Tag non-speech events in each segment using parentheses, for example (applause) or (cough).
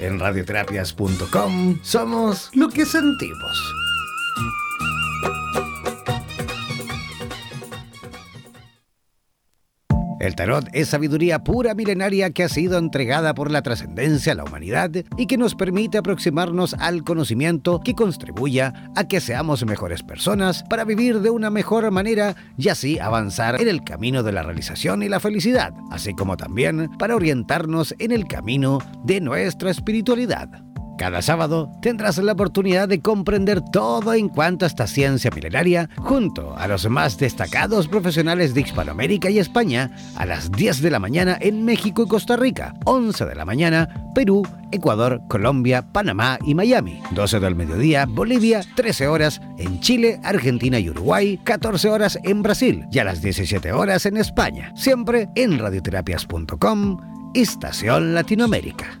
En radioterapias.com somos lo que sentimos. El tarot es sabiduría pura milenaria que ha sido entregada por la trascendencia a la humanidad y que nos permite aproximarnos al conocimiento que contribuya a que seamos mejores personas para vivir de una mejor manera y así avanzar en el camino de la realización y la felicidad, así como también para orientarnos en el camino de nuestra espiritualidad. Cada sábado tendrás la oportunidad de comprender todo en cuanto a esta ciencia milenaria junto a los más destacados profesionales de Hispanoamérica y España a las 10 de la mañana en México y Costa Rica, 11 de la mañana Perú, Ecuador, Colombia, Panamá y Miami, 12 del mediodía Bolivia, 13 horas en Chile, Argentina y Uruguay, 14 horas en Brasil y a las 17 horas en España, siempre en radioterapias.com, Estación Latinoamérica.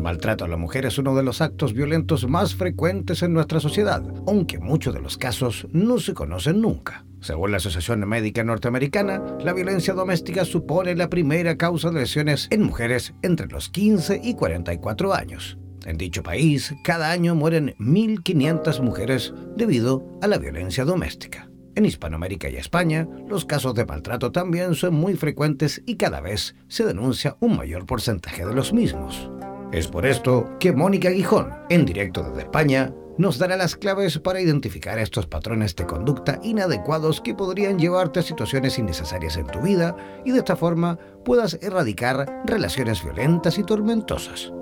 El maltrato a la mujer es uno de los actos violentos más frecuentes en nuestra sociedad, aunque muchos de los casos no se conocen nunca. Según la Asociación Médica Norteamericana, la violencia doméstica supone la primera causa de lesiones en mujeres entre los 15 y 44 años. En dicho país, cada año mueren 1.500 mujeres debido a la violencia doméstica. En Hispanoamérica y España, los casos de maltrato también son muy frecuentes y cada vez se denuncia un mayor porcentaje de los mismos. Es por esto que Mónica Guijón, en directo desde España, nos dará las claves para identificar estos patrones de conducta inadecuados que podrían llevarte a situaciones innecesarias en tu vida y de esta forma puedas erradicar relaciones violentas y tormentosas.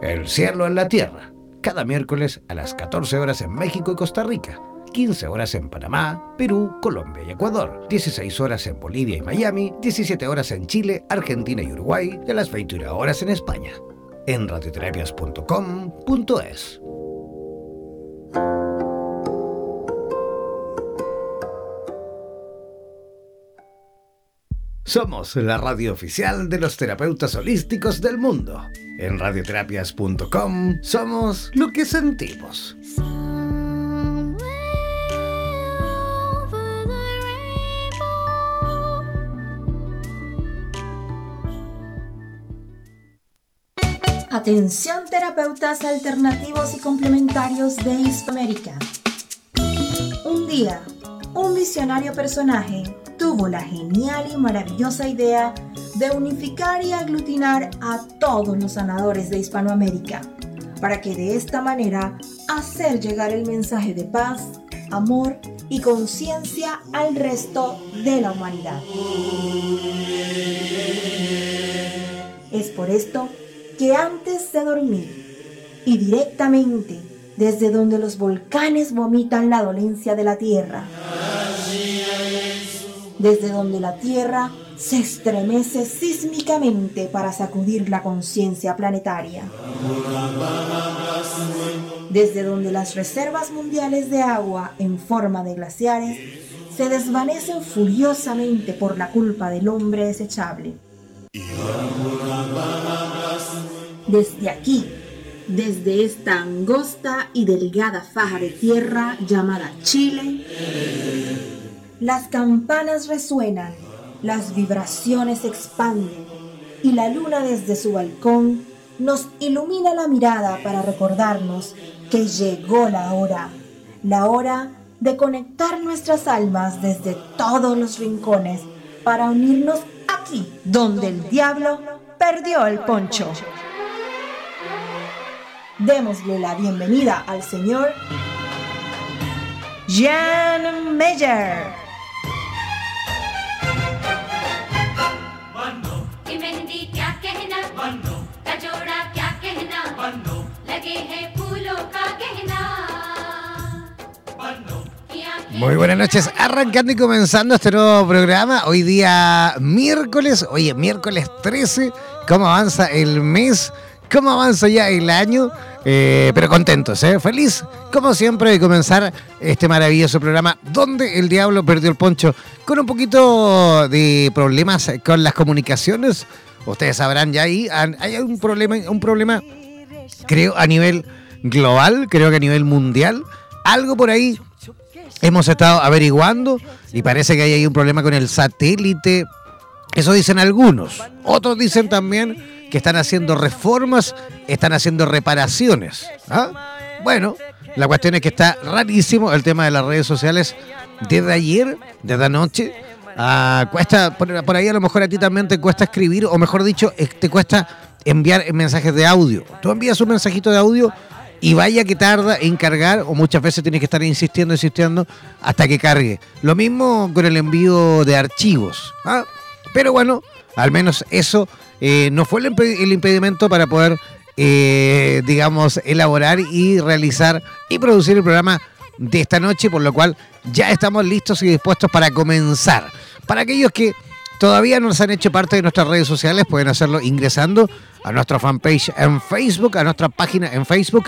El cielo en la tierra, cada miércoles a las 14 horas en México y Costa Rica, 15 horas en Panamá, Perú, Colombia y Ecuador, 16 horas en Bolivia y Miami, 17 horas en Chile, Argentina y Uruguay y a las 21 horas en España. En radioterapias.com.es. Somos la radio oficial de los terapeutas holísticos del mundo. En radioterapias.com somos lo que sentimos. Atención terapeutas alternativos y complementarios de Hispanoamérica. Un día, un visionario personaje tuvo la genial y maravillosa idea de unificar y aglutinar a todos los sanadores de Hispanoamérica, para que de esta manera hacer llegar el mensaje de paz, amor y conciencia al resto de la humanidad. Es por esto que antes de dormir y directamente desde donde los volcanes vomitan la dolencia de la tierra, desde donde la Tierra se estremece sísmicamente para sacudir la conciencia planetaria, desde donde las reservas mundiales de agua en forma de glaciares se desvanecen furiosamente por la culpa del hombre desechable. Desde aquí, desde esta angosta y delgada faja de tierra llamada Chile, las campanas resuenan, las vibraciones expanden y la luna desde su balcón nos ilumina la mirada para recordarnos que llegó la hora, la hora de conectar nuestras almas desde todos los rincones para unirnos aquí donde el diablo perdió el poncho. Démosle la bienvenida al señor Jan Meyer. Muy buenas noches, arrancando y comenzando este nuevo programa. Hoy día miércoles, oye, miércoles 13, ¿cómo avanza el mes? Cómo avanza ya el año, eh, pero contentos, ¿eh? Feliz, como siempre, de comenzar este maravilloso programa donde el diablo perdió el poncho con un poquito de problemas con las comunicaciones. Ustedes sabrán ya ahí, hay un problema, un problema, creo, a nivel global, creo que a nivel mundial. Algo por ahí hemos estado averiguando y parece que hay ahí un problema con el satélite. Eso dicen algunos. Otros dicen también que están haciendo reformas, están haciendo reparaciones. ¿ah? Bueno, la cuestión es que está rarísimo el tema de las redes sociales desde ayer, desde anoche. Ah, cuesta, por, ahí a lo mejor a ti también te cuesta escribir, o mejor dicho, te cuesta enviar mensajes de audio. Tú envías un mensajito de audio y vaya que tarda en cargar, o muchas veces tienes que estar insistiendo, insistiendo, hasta que cargue. Lo mismo con el envío de archivos. ¿ah? Pero bueno, al menos eso eh, no fue el, impedimento para poder, eh, digamos, elaborar y realizar y producir el programa de esta noche, por lo cual ya estamos listos y dispuestos para comenzar. Para aquellos que todavía no nos han hecho parte de nuestras redes sociales, pueden hacerlo ingresando a nuestra fanpage en Facebook, a nuestra página en Facebook,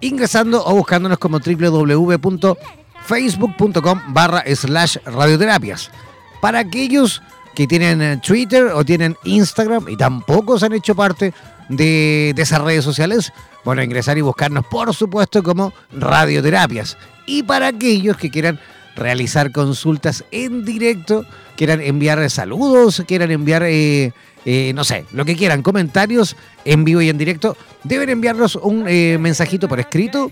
ingresando o buscándonos como www.facebook.com barra slash radioterapias. Para aquellos que tienen eh, Twitter o tienen Instagram y tampoco se han hecho parte de, esas redes sociales, bueno, ingresar y buscarnos, por supuesto, como radioterapias. Y para aquellos que quieran realizar consultas en directo, quieran enviar saludos, quieran enviar, eh, eh, no sé, lo que quieran, comentarios en vivo y en directo, deben enviarnos un mensajito por escrito.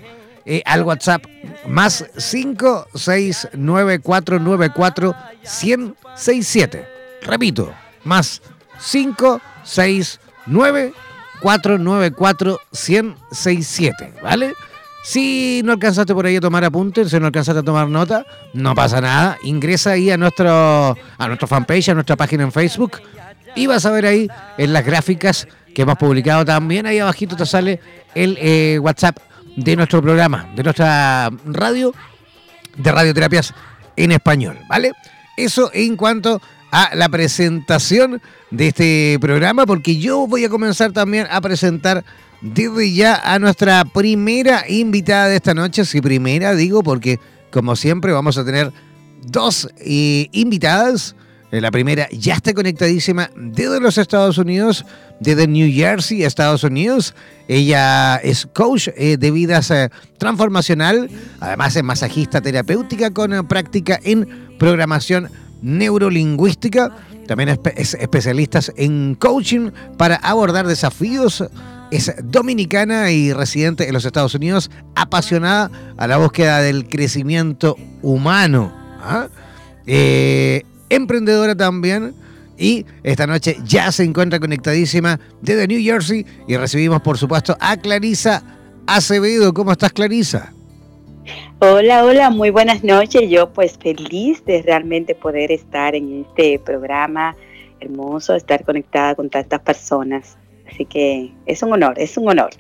al WhatsApp más 569494167. Repito, más 569 494 1067, ¿vale? Si no alcanzaste por ahí a tomar apuntes, si no alcanzaste a tomar nota, no pasa nada. Ingresa ahí a nuestro, a nuestro fanpage, a nuestra página en Facebook y vas a ver ahí en las gráficas que hemos publicado también. Ahí abajito te sale el eh, WhatsApp de nuestro programa, de nuestra radio, de radioterapias en español, ¿vale? Eso en cuanto a la presentación de este programa, porque yo voy a comenzar también a presentar desde ya a nuestra primera invitada de esta noche. Sí, primera digo, porque como siempre vamos a tener dos eh, invitadas. Eh, la primera ya está conectadísima desde los Estados Unidos, desde New Jersey, Estados Unidos. Ella es coach eh, de vidas transformacional, además es masajista terapéutica con práctica en programación neurolingüística, también es especialista en coaching para abordar desafíos. Es dominicana y residente en los Estados Unidos, apasionada a la búsqueda del crecimiento humano. ¿ah? Eh, emprendedora también. Y esta noche ya se encuentra conectadísima desde New Jersey y recibimos por supuesto a Clarisa Acevedo. ¿Cómo estás Clarisa? Hola, hola, muy buenas noches. Yo pues feliz de realmente poder estar en este programa hermoso, estar conectada con tantas personas. Así que es un honor, es un honor.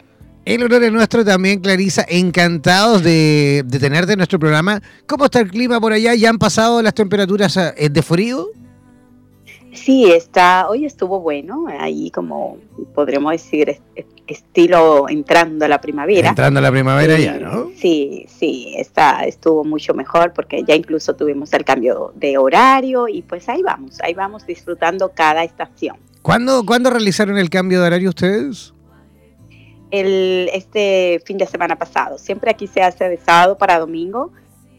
El honor es nuestro también, Clarisa. Encantados de, tenerte en nuestro programa. ¿Cómo está el clima por allá? ¿Ya han pasado las temperaturas eh, de frío? Sí, está, hoy estuvo bueno, ahí como podríamos decir, estilo entrando a la primavera. Entrando a la primavera ya, ¿no? Sí, sí, está, estuvo mucho mejor porque ya incluso tuvimos el cambio de horario y pues ahí vamos, ahí vamos disfrutando cada estación. ¿Cuándo, ¿cuándo realizaron el cambio de horario ustedes? El, este fin de semana pasado. Siempre aquí se hace de sábado para domingo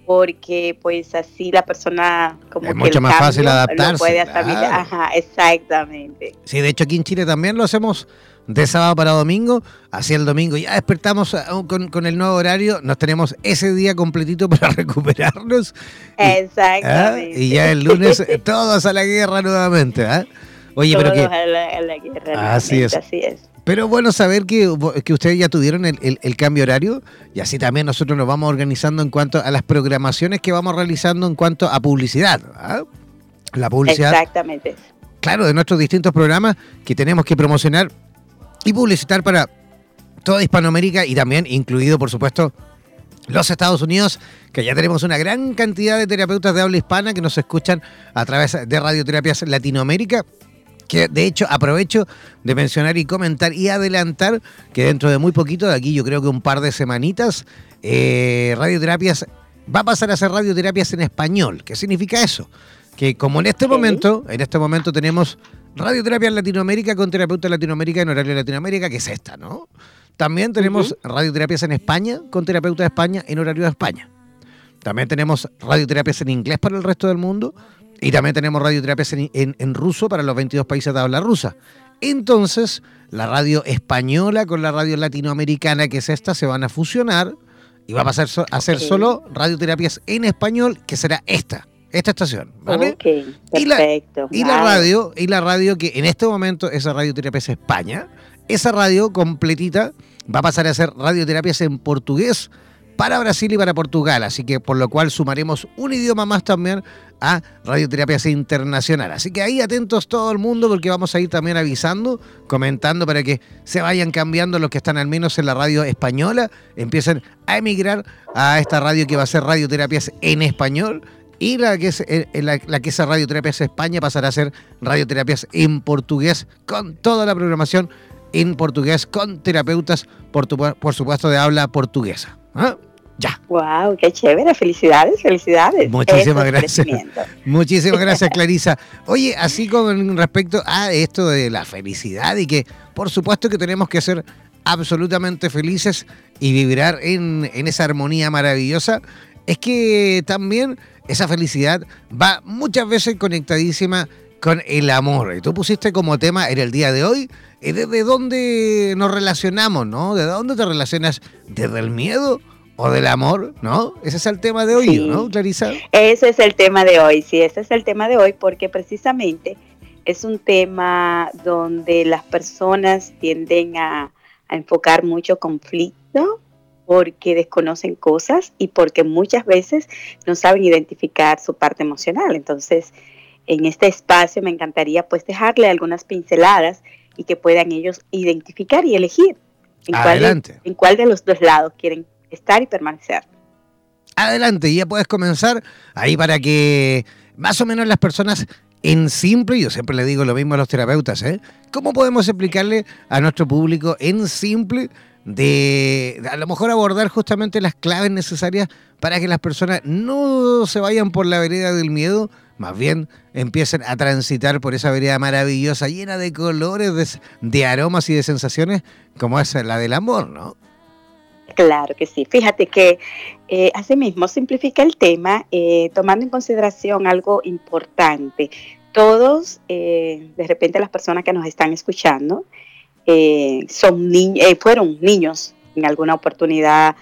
porque pues así la persona como es mucho más fácil adaptarse. puede Ajá, exactamente. Sí, de hecho aquí en Chile también lo hacemos de sábado para domingo, así el domingo ya despertamos ah, con, el nuevo horario, nos tenemos ese día completito (laughs) para recuperarnos. Exactamente. Y, ya el lunes eh, (laughs) todos a la guerra nuevamente. ¿ah? Oye, pero que... A la, guerra así es. Así es. Pero bueno saber que, que ustedes ya tuvieron el, cambio horario y así también nosotros nos vamos organizando en cuanto a las programaciones que vamos realizando en cuanto a publicidad. ¿ah? La publicidad. Exactamente. Claro, de nuestros distintos programas que tenemos que promocionar y publicitar para toda Hispanoamérica y también incluido, por supuesto, los Estados Unidos, que ya tenemos una gran cantidad de terapeutas de habla hispana que nos escuchan a través de Radioterapias Latinoamérica que de hecho aprovecho de mencionar y comentar y adelantar que dentro de muy poquito, de aquí yo creo que un par de semanitas, eh, radioterapias va a pasar a ser radioterapias en español. ¿Qué significa eso? Que como en este momento, en este momento tenemos radioterapia en Latinoamérica con terapeuta Latinoamérica en horario de Latinoamérica, que es esta, ¿no? También tenemos radioterapias en España con terapeuta de España en horario de España. También tenemos radioterapias en inglés para el resto del mundo y también tenemos radioterapias en, en, ruso para los 22 países de habla rusa. Entonces, la radio española con la radio latinoamericana, que es esta, se van a fusionar y va a pasar a ser solo radioterapias en español, que será esta, esta estación, ¿vale? perfecto. Y la, radio, y la radio que en este momento es Radioterapias España, esa radio completita va a pasar a ser radioterapias en portugués para Brasil y para Portugal, así que por lo cual sumaremos un idioma más también a Radioterapias Internacional. Así que ahí atentos todo el mundo porque vamos a ir también avisando, comentando para que se vayan cambiando los que están al menos en la radio española, empiecen a emigrar a esta radio que va a ser Radioterapias en español y la que es eh, la, que es Radioterapias España pasará a ser Radioterapias en portugués con toda la programación en portugués con terapeutas por, por supuesto de habla portuguesa. ¿Ah? Ya. Wow, qué chévere. Felicidades, felicidades. Muchísimas gracias. (laughs) Muchísimas gracias, Clarisa. Oye, así con respecto a esto de la felicidad y que por supuesto que tenemos que ser absolutamente felices y vibrar en, en esa armonía maravillosa, es que también esa felicidad va muchas veces conectadísima con el amor. Y tú pusiste como tema en el día de hoy, eh, ¿desde dónde nos relacionamos, no? ¿De dónde te relacionas? ¿Desde el miedo? o del amor, ¿no? Ese es el tema de hoy, ¿no, Clarisa? Ese es el tema de hoy, sí, ese es el tema de hoy porque precisamente es un tema donde las personas tienden a, a enfocar mucho conflicto porque desconocen cosas y porque muchas veces no saben identificar su parte emocional. Entonces, en este espacio me encantaría pues dejarle algunas pinceladas y que puedan ellos identificar y elegir en, Cuál, en cuál de los dos lados quieren estar y permanecer. Adelante, ya puedes comenzar ahí para que más o menos las personas en simple, yo siempre le digo lo mismo a los terapeutas, ¿eh? ¿Cómo podemos explicarle a nuestro público en simple de a lo mejor abordar justamente las claves necesarias para que las personas no se vayan por la vereda del miedo, más bien empiecen a transitar por esa vereda maravillosa, llena de colores, de, aromas y de sensaciones, como es la del amor, ¿no? Claro que sí. Fíjate que eh, asimismo simplifica el tema eh, tomando en consideración algo importante. Todos, eh, de repente las personas que nos están escuchando, eh, son eh, fueron niños en alguna oportunidad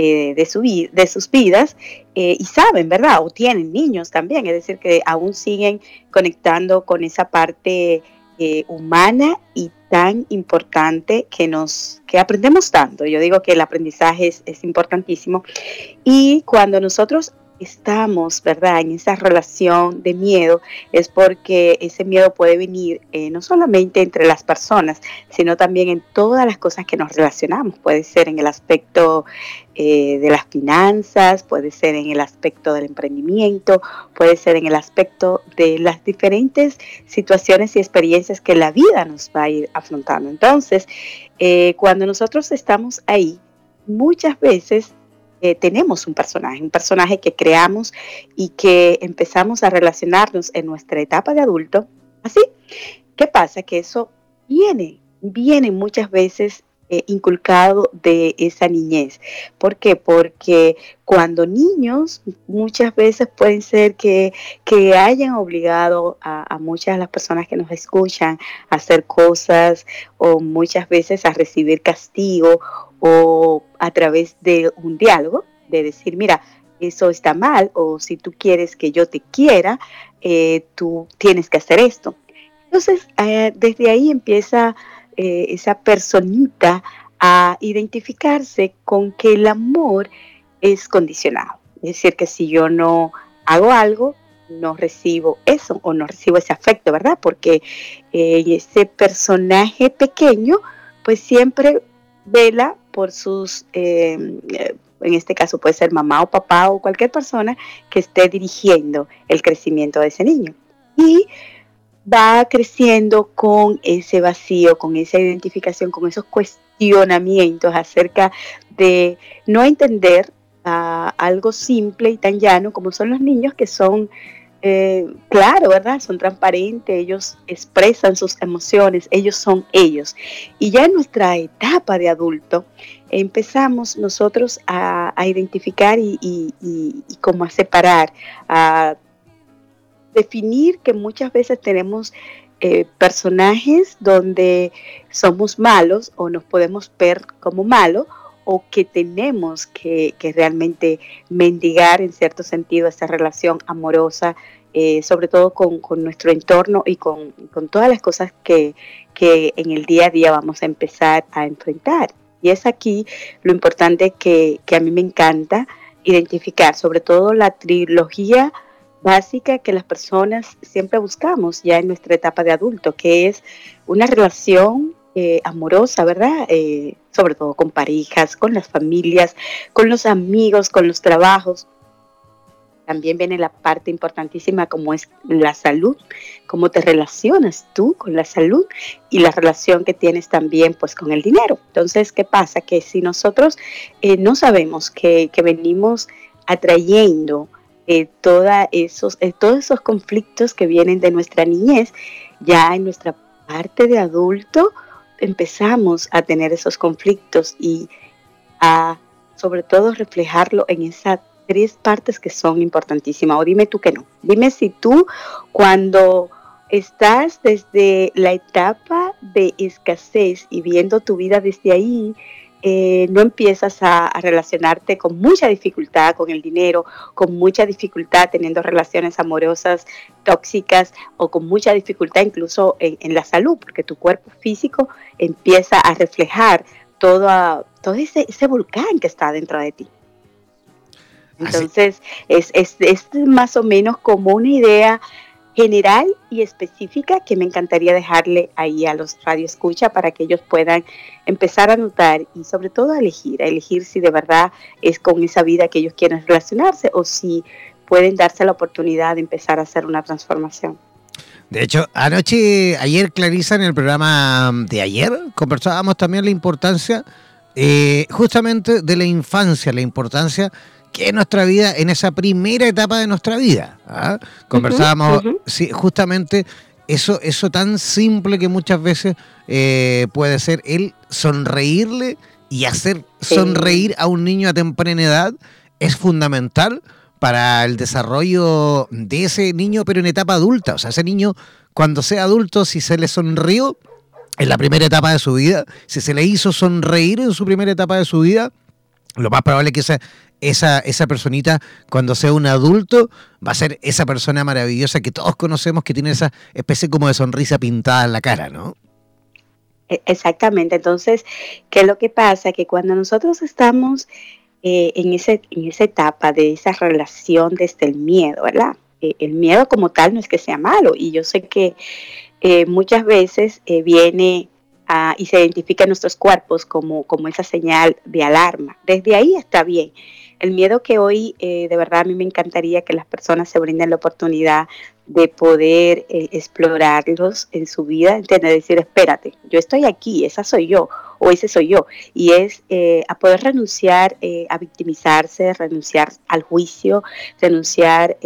eh, de, su de sus vidas y saben, ¿verdad? O tienen niños también, es decir, que aún siguen conectando con esa parte humana y tan importante que nos que aprendemos tanto. Yo digo que el aprendizaje es, es importantísimo y cuando nosotros estamos, ¿verdad?, en esa relación de miedo, es porque ese miedo puede venir eh, no solamente entre las personas, sino también en todas las cosas que nos relacionamos. Puede ser en el aspecto eh, de las finanzas, puede ser en el aspecto del emprendimiento, puede ser en el aspecto de las diferentes situaciones y experiencias que la vida nos va a ir afrontando. Entonces, eh, cuando nosotros estamos ahí, muchas veces eh, tenemos un personaje, un personaje que creamos y que empezamos a relacionarnos en nuestra etapa de adulto. Así, ¿qué pasa? Que eso viene, viene muchas veces eh, inculcado de esa niñez. ¿Por qué? Porque cuando niños muchas veces pueden ser que, que hayan obligado a, a, muchas de las personas que nos escuchan a hacer cosas o muchas veces a recibir castigo o a través de un diálogo, de decir, mira, eso está mal, o si tú quieres que yo te quiera, eh, tú tienes que hacer esto. Entonces, eh, desde ahí empieza eh, esa personita a identificarse con que el amor es condicionado. Es decir, que si yo no hago algo, no recibo eso o no recibo ese afecto, ¿verdad? Porque ese personaje pequeño, pues siempre vela por sus, em, eh, en este caso puede ser mamá o papá o cualquier persona que esté dirigiendo el crecimiento de ese niño. Y va creciendo con ese vacío, con esa identificación, con esos cuestionamientos acerca de no entender ah, algo simple y tan llano como son los niños que son eh, claro, ¿verdad? Son transparentes, ellos expresan sus emociones, ellos son ellos. Y ya en nuestra etapa de adulto empezamos nosotros a, identificar y, y, como a separar, a definir que muchas veces tenemos eh, personajes donde somos malos o nos podemos ver como malos o que tenemos que, realmente mendigar en cierto sentido esa relación amorosa, eh, sobre todo con, nuestro entorno y con, todas las cosas que, en el día a día vamos a empezar a enfrentar. Y es aquí lo importante que, que a mí me encanta identificar, sobre todo la trilogía básica que las personas siempre buscamos ya en nuestra etapa de adulto, que es una relación eh, amorosa, ¿verdad? Eh, sobre todo con parejas, con las familias, con los amigos, con los trabajos. También viene la parte importantísima como es la salud, cómo te relacionas tú con la salud y la relación que tienes también pues con el dinero. Entonces, ¿qué pasa? Que si nosotros eh, no sabemos que, venimos atrayendo todos esos conflictos que vienen de nuestra niñez, ya en nuestra parte de adulto, empezamos a tener esos conflictos y a sobre todo reflejarlo en esas tres partes que son importantísimas. O dime tú que no. Dime si tú cuando estás desde la etapa de escasez y viendo tu vida desde ahí, eh, no empiezas a, relacionarte con mucha dificultad con el dinero, con mucha dificultad teniendo relaciones amorosas tóxicas o con mucha dificultad incluso en, la salud, porque tu cuerpo físico empieza a reflejar todo, todo ese, volcán que está dentro de ti. Entonces, es, es, es más o menos como una idea general y específica que me encantaría dejarle ahí a los radioescucha para que ellos puedan empezar a notar y sobre todo a elegir, a elegir si de verdad es con esa vida que ellos quieren relacionarse o si pueden darse la oportunidad de empezar a hacer una transformación. De hecho, anoche, ayer Clarisa, en el programa de ayer, conversábamos también la importancia eh, justamente de la infancia, la importancia que es nuestra vida en esa primera etapa de nuestra vida. ¿ah? Conversábamos justamente eso, eso tan simple que muchas veces eh, puede ser el sonreírle y hacer sonreír a un niño a temprana edad es fundamental para el desarrollo de ese niño, pero en etapa adulta. O sea, ese niño, cuando sea adulto, si se le sonrió en la primera etapa de su vida, si se le hizo sonreír en su primera etapa de su vida, lo más probable es que esa, esa, esa personita, cuando sea un adulto, va a ser esa persona maravillosa que todos conocemos que tiene esa especie como de sonrisa pintada en la cara, ¿no? E, exactamente. Entonces, ¿qué es lo que pasa? Que cuando nosotros estamos eh, en, ese, en esa etapa de esa relación desde el miedo, ¿verdad? Eh, el miedo como tal no es que sea malo y yo sé que eh, muchas veces viene y se identifica en nuestros cuerpos como, como esa señal de alarma. Desde ahí está bien. El miedo que hoy, eh, de verdad, a mí me encantaría que las personas se brinden la oportunidad de poder eh, explorarlos en su vida, entender, decir, espérate, yo estoy aquí, esa soy yo, o ese soy yo, y es eh, a poder renunciar a victimizarse, renunciar al juicio, renunciar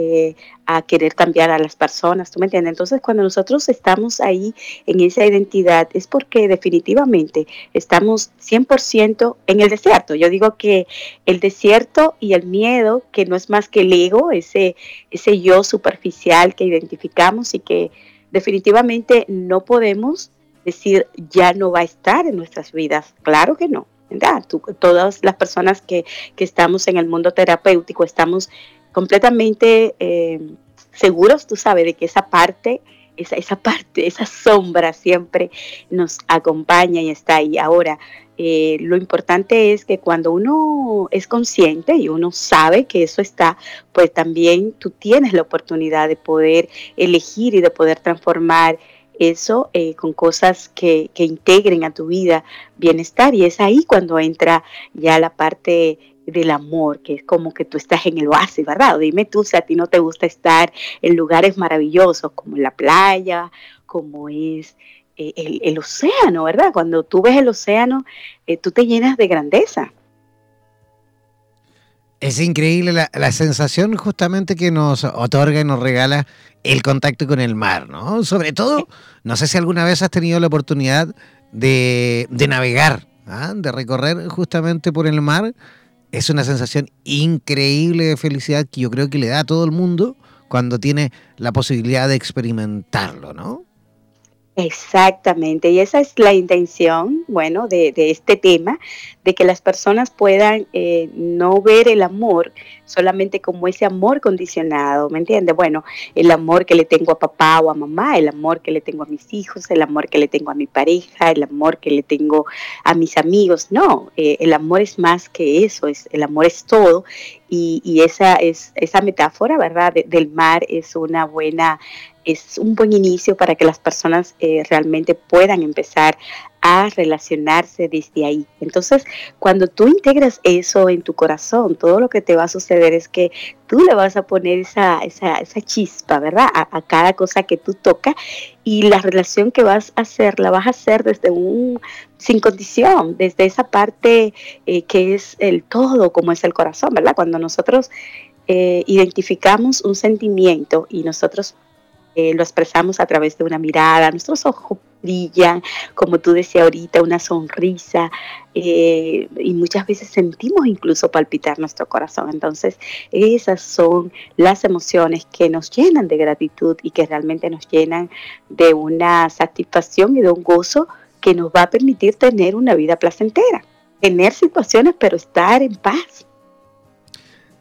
a querer cambiar a las personas, ¿tú me entiendes? Entonces, cuando nosotros estamos ahí en esa identidad, es porque definitivamente estamos 100% en el desierto. Yo digo que el desierto y el miedo, que no es más que el ego, ese, ese yo superficial que identificamos y que definitivamente no podemos decir ya no va a estar en nuestras vidas. Claro que no. ¿verdad? todas las personas que, que estamos en el mundo terapéutico estamos completamente eh, seguros, tú sabes, de que esa parte, esa, esa parte, (laughs) esa sombra siempre nos acompaña y está ahí. Ahora, eh, lo importante es que cuando uno es consciente y uno sabe que eso está, pues también tú tienes la oportunidad de poder elegir y de poder transformar eso eh, con cosas que, que, integren a tu vida bienestar y es ahí cuando entra ya la parte del amor, que es como que tú estás en el oasis, ¿verdad? Dime tú si a ti no te gusta estar en lugares maravillosos como la playa, como es eh, el, océano, ¿verdad? Cuando tú ves el océano, eh, tú te llenas de grandeza. Es increíble la, la, sensación justamente que nos otorga y nos regala el contacto con el mar, ¿no? Sobre todo, no sé si alguna vez has tenido la oportunidad de, de navegar, ¿ah? de recorrer justamente por el mar es una sensación increíble de felicidad que yo creo que le da a todo el mundo cuando tiene la posibilidad de experimentarlo, ¿no? Exactamente, y esa es la intención, bueno, de, este tema, de que las personas puedan eh, no ver el amor solamente como ese amor condicionado, ¿me entiendes? Bueno, el amor que le tengo a papá o a mamá, el amor que le tengo a mis hijos, el amor que le tengo a mi pareja, el amor que le tengo a mis amigos, no, eh, el amor es más que eso, es, el amor es todo y, esa, es, esa metáfora, ¿verdad?, del mar es una buena es un buen inicio para que las personas eh, realmente puedan empezar a relacionarse desde ahí. Entonces, cuando tú integras eso en tu corazón, todo lo que te va a suceder es que tú le vas a poner esa, esa, chispa, ¿verdad? A, cada cosa que tú tocas y la relación que vas a hacer, la vas a hacer desde un, sin condición, desde esa parte eh, que es el todo, como es el corazón, ¿verdad? Cuando nosotros eh, identificamos un sentimiento y nosotros eh, lo expresamos a través de una mirada, nuestros ojos brillan, como tú decías ahorita, una sonrisa, eh, y muchas veces sentimos incluso palpitar nuestro corazón. Entonces, esas son las emociones que nos llenan de gratitud y que realmente nos llenan de una satisfacción y de un gozo que nos va a permitir tener una vida placentera, tener situaciones, pero estar en paz.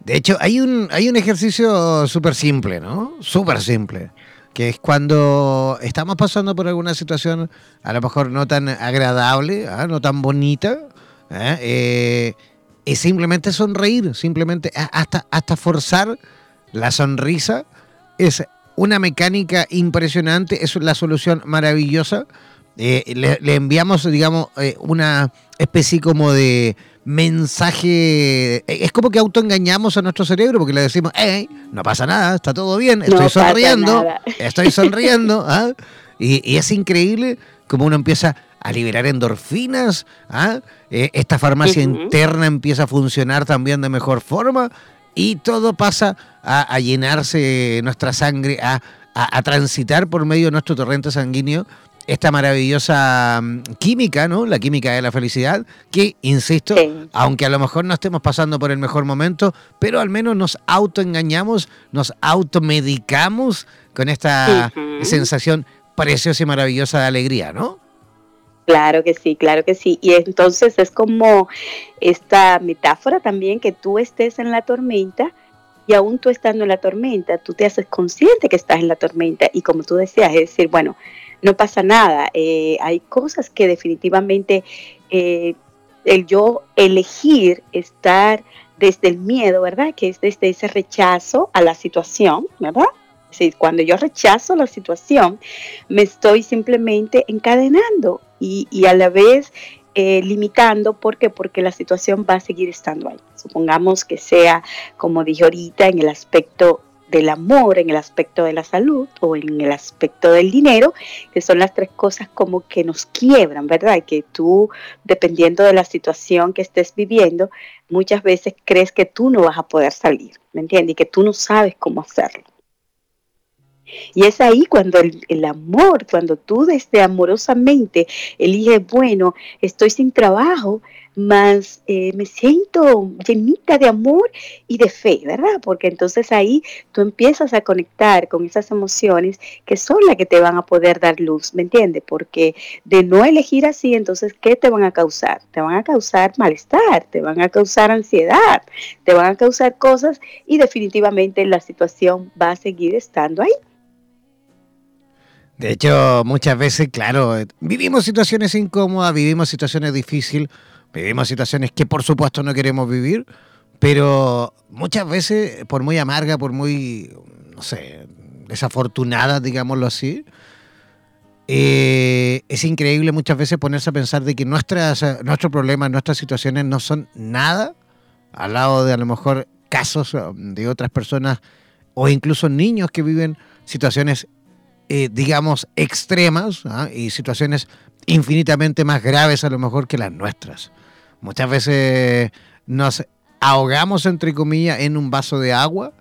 De hecho, hay un, hay un ejercicio súper simple, ¿no? Súper simple que es cuando estamos pasando por alguna situación a lo mejor no tan agradable, ¿ah? no tan bonita, ¿eh? Eh, es simplemente sonreír, simplemente hasta, hasta forzar la sonrisa. Es una mecánica impresionante, es la solución maravillosa. Eh, le, enviamos, digamos, una especie como de mensaje. Eh, es como que autoengañamos a nuestro cerebro porque le decimos, hey, no pasa nada, está todo bien, estoy sonriendo, (laughs) estoy sonriendo. ¿ah? Y, es increíble como uno empieza a liberar endorfinas, ¿ah? Eh, esta farmacia interna empieza a funcionar también de mejor forma y todo pasa a, llenarse nuestra sangre, a, a, transitar por medio de nuestro torrente sanguíneo esta maravillosa mm, química, ¿no? La química de la felicidad, que, insisto, aunque a lo mejor no estemos pasando por el mejor momento, pero al menos nos autoengañamos, nos automedicamos con esta sensación preciosa y maravillosa de alegría, ¿no? Claro que sí, claro que sí. Y entonces es como esta metáfora también que tú estés en la tormenta y aún tú estando en la tormenta, tú te haces consciente que estás en la tormenta y como tú decías, es decir, bueno, no pasa nada. Eh, hay cosas que definitivamente eh, el yo elegir estar desde el miedo, ¿verdad? Que es desde ese rechazo a la situación, ¿verdad? Cuando yo rechazo la situación, me estoy simplemente encadenando y, a la vez eh, limitando. ¿Por qué? Porque la situación va a seguir estando ahí. Supongamos que sea, como dije ahorita, en el aspecto del amor, en el aspecto de la salud o en el aspecto del dinero, que son las tres cosas como que nos quiebran, ¿verdad? Que tú, dependiendo de la situación que estés viviendo, muchas veces crees que tú no vas a poder salir, ¿me entiendes? Y que tú no sabes cómo hacerlo. Y es ahí cuando el, amor, cuando tú desde amorosamente eliges, bueno, estoy sin trabajo, más eh, me siento llenita de amor y de fe, ¿verdad? Porque entonces ahí tú empiezas a conectar con esas emociones que son las que te van a poder dar luz, ¿me entiendes? Porque de no elegir así, entonces, ¿qué te van a causar? Te van a causar malestar, te van a causar ansiedad, te van a causar cosas y definitivamente la situación va a seguir estando ahí. De hecho, muchas veces, claro, vivimos situaciones incómodas, vivimos situaciones difíciles, vivimos situaciones que por supuesto no queremos vivir, pero muchas veces, por muy amarga, por muy, no sé, desafortunada, digámoslo así, eh, es increíble muchas veces ponerse a pensar de que nuestras, nuestros problemas, nuestras situaciones no son nada al lado de a lo mejor casos de otras personas o incluso niños que viven situaciones, eh, digamos, extremas ¿ah? y situaciones infinitamente más graves a lo mejor que las nuestras. Muchas veces nos ahogamos, entre comillas, en un vaso de agua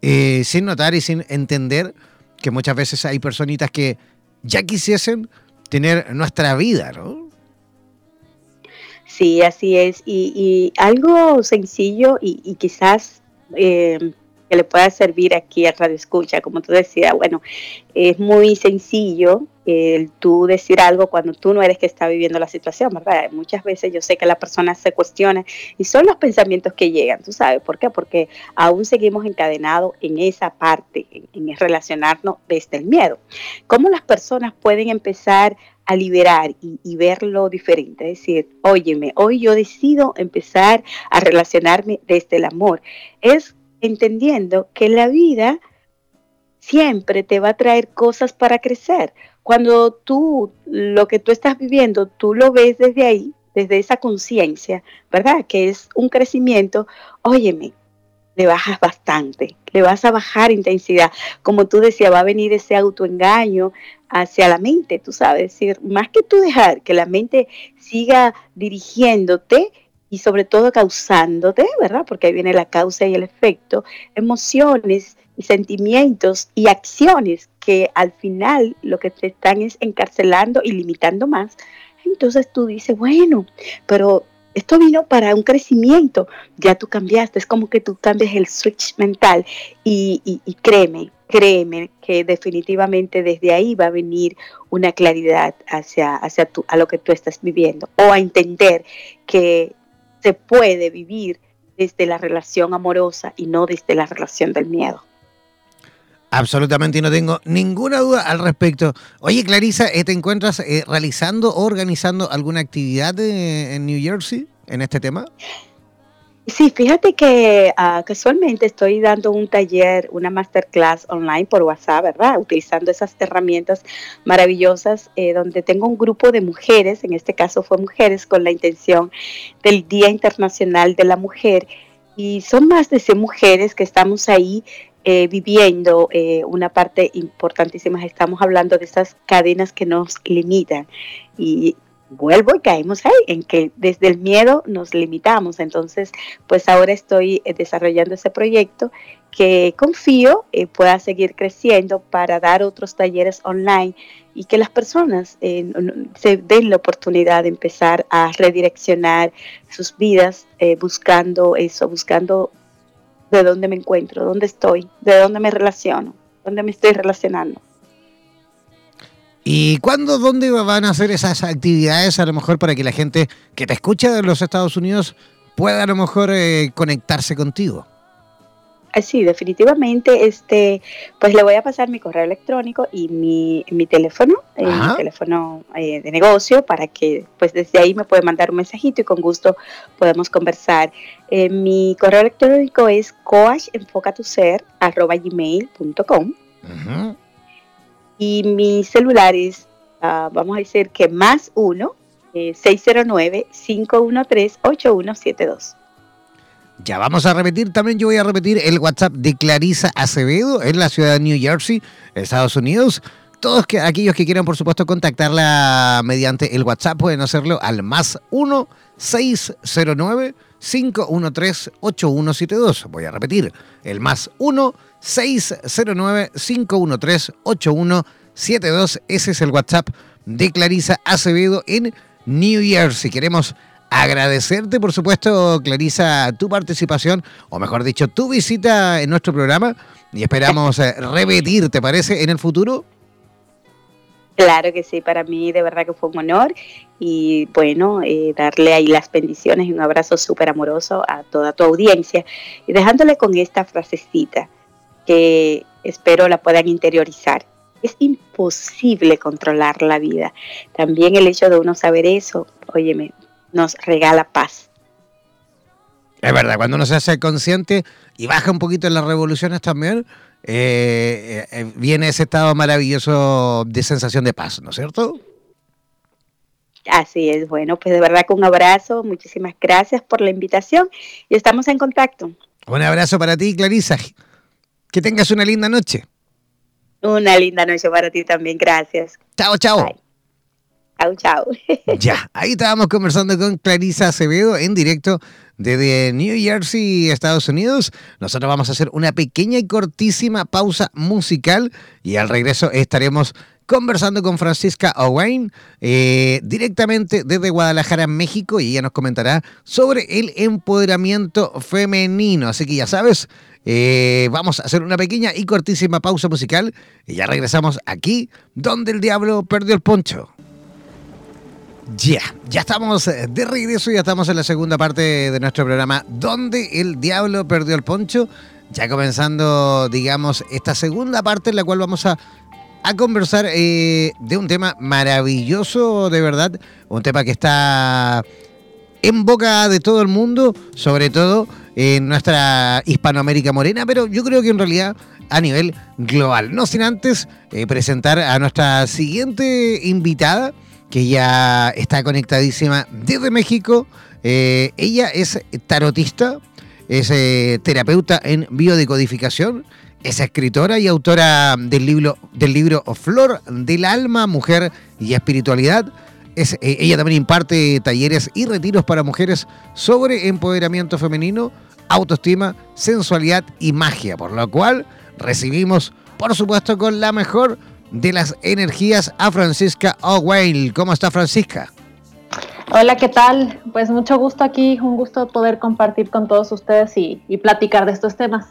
eh, sin notar y sin entender que muchas veces hay personitas que ya quisiesen tener nuestra vida, ¿no? Sí, así es. Y, algo sencillo y, quizás eh, que le pueda servir aquí a Radio Escucha, como tú decías, bueno, es muy sencillo el tú decir algo cuando tú no eres que está viviendo la situación, ¿verdad? Muchas veces yo sé que la persona se cuestiona y son los pensamientos que llegan, ¿tú sabes por qué? Porque aún seguimos encadenados en esa parte, en, relacionarnos desde el miedo. ¿Cómo las personas pueden empezar a liberar y, y, verlo diferente. Es decir, óyeme, hoy yo decido empezar a relacionarme desde el amor. Es entendiendo que la vida siempre te va a traer cosas para crecer. Cuando tú, lo que tú estás viviendo, tú lo ves desde ahí, desde esa conciencia, ¿verdad? Que es un crecimiento, óyeme, le bajas bastante, le vas a bajar intensidad. Como tú decías, va a venir ese autoengaño hacia la mente, tú sabes, decir, más que tú dejar que la mente siga dirigiéndote, y sobre todo causándote, ¿verdad? Porque ahí viene la causa y el efecto, emociones y sentimientos y acciones que al final lo que te están es encarcelando y limitando más. Entonces tú dices, bueno, pero esto vino para un crecimiento, ya tú cambiaste, es como que tú cambias el switch mental y, créeme, créeme que definitivamente desde ahí va a venir una claridad hacia, hacia tu, a lo que tú estás viviendo o a entender que se puede vivir desde la relación amorosa y no desde la relación del miedo. Absolutamente, y no tengo ninguna duda al respecto. Oye, Clarisa, ¿eh, ¿te encuentras eh, realizando o organizando alguna actividad en New Jersey en este tema? Sí, fíjate que ah, casualmente estoy dando un taller, una masterclass online por WhatsApp, ¿verdad? Utilizando esas herramientas maravillosas eh, donde tengo un grupo de mujeres, en este caso fue mujeres con la intención del Día Internacional de la Mujer. Y son más de 100 mujeres que estamos ahí eh, viviendo eh, una parte importantísima. Estamos hablando de esas cadenas que nos limitan. Y vuelvo y caemos ahí, en que desde el miedo nos limitamos. Entonces, pues ahora estoy eh, desarrollando ese proyecto que confío pueda seguir creciendo para dar otros talleres online y que las personas se den la oportunidad de empezar a redireccionar sus vidas buscando eso, buscando de dónde me encuentro, dónde estoy, de dónde me relaciono, dónde me estoy relacionando. ¿Y cuándo, dónde van a hacer esas actividades a lo mejor para que la gente que te escucha de los Estados Unidos pueda a lo mejor eh, conectarse contigo? Ah, sí, definitivamente, este, pues le voy a pasar mi correo electrónico y mi, mi teléfono, eh, mi teléfono eh, de negocio, para que pues desde ahí me puede mandar un mensajito y con gusto podemos conversar. mi correo electrónico es coachenfocatuser.com. Y mi celular es, ah, vamos a decir que más 1, 609-513-8172. Ya vamos a repetir, también yo voy a repetir el WhatsApp de Clarisa Acevedo en la ciudad de New Jersey, Estados Unidos. Todos que, aquellos que quieran, por supuesto, contactarla mediante el WhatsApp pueden hacerlo al más 1 609 513 8172. Voy a repetir, el más 1 609-513-8172. Ese es el WhatsApp de Clarisa Acevedo en New Jersey. Queremos agradecerte, por supuesto, Clarisa, tu participación, o mejor dicho, tu visita en nuestro programa. Y esperamos eh, repetir, ¿te parece, en el futuro? Claro que sí, para mí de verdad que fue un honor y bueno, eh, darle ahí las bendiciones y un abrazo súper amoroso a toda tu audiencia y dejándole con esta frasecita que espero la puedan interiorizar. Es imposible controlar la vida. También el hecho de uno saber eso, óyeme, nos regala paz. Es verdad, cuando uno se hace consciente y baja un poquito en las revoluciones también, eh, eh, viene ese estado maravilloso de sensación de paz, ¿no es cierto? Así es, bueno, pues de verdad que un abrazo, muchísimas gracias por la invitación y estamos en contacto. Un abrazo para ti, Clarisa. Que tengas una linda noche. Una linda noche para ti también, gracias. Chao, chao. Chao, chao. (laughs) Ya, ahí estábamos conversando con Clarisa Acevedo en directo desde New Jersey, Estados Unidos. Nosotros vamos a hacer una pequeña y cortísima pausa musical y al regreso estaremos conversando con Francisca Owain eh, directamente desde Guadalajara, México, y ella nos comentará sobre el empoderamiento femenino. Así que ya sabes, eh, vamos a hacer una pequeña y cortísima pausa musical y ya regresamos aquí donde el diablo perdió el poncho. Ya, ya estamos de regreso, ya estamos en la segunda parte de nuestro programa Donde el Diablo Perdió el Poncho. Ya comenzando, digamos, esta segunda parte en la cual vamos a a conversar eh, de un tema maravilloso, de verdad, un tema que está en boca de todo el mundo, sobre todo en nuestra Hispanoamérica morena, pero yo creo que en realidad a nivel global. No sin antes eh, presentar a nuestra siguiente invitada, que ya está conectadísima desde México. Eh, ella es tarotista, es terapeuta en biodecodificación es escritora y autora del libro, del libro Flor del Alma, Mujer y Espiritualidad. Es, eh, ella también imparte talleres y retiros para mujeres sobre empoderamiento femenino, autoestima, sensualidad y magia, por lo cual recibimos, por supuesto, con la mejor de las energías a Francisca O'Wale. ¿Cómo está Francisca? Hola, ¿qué tal? Pues mucho gusto aquí, un gusto poder compartir con todos ustedes y platicar de estos temas.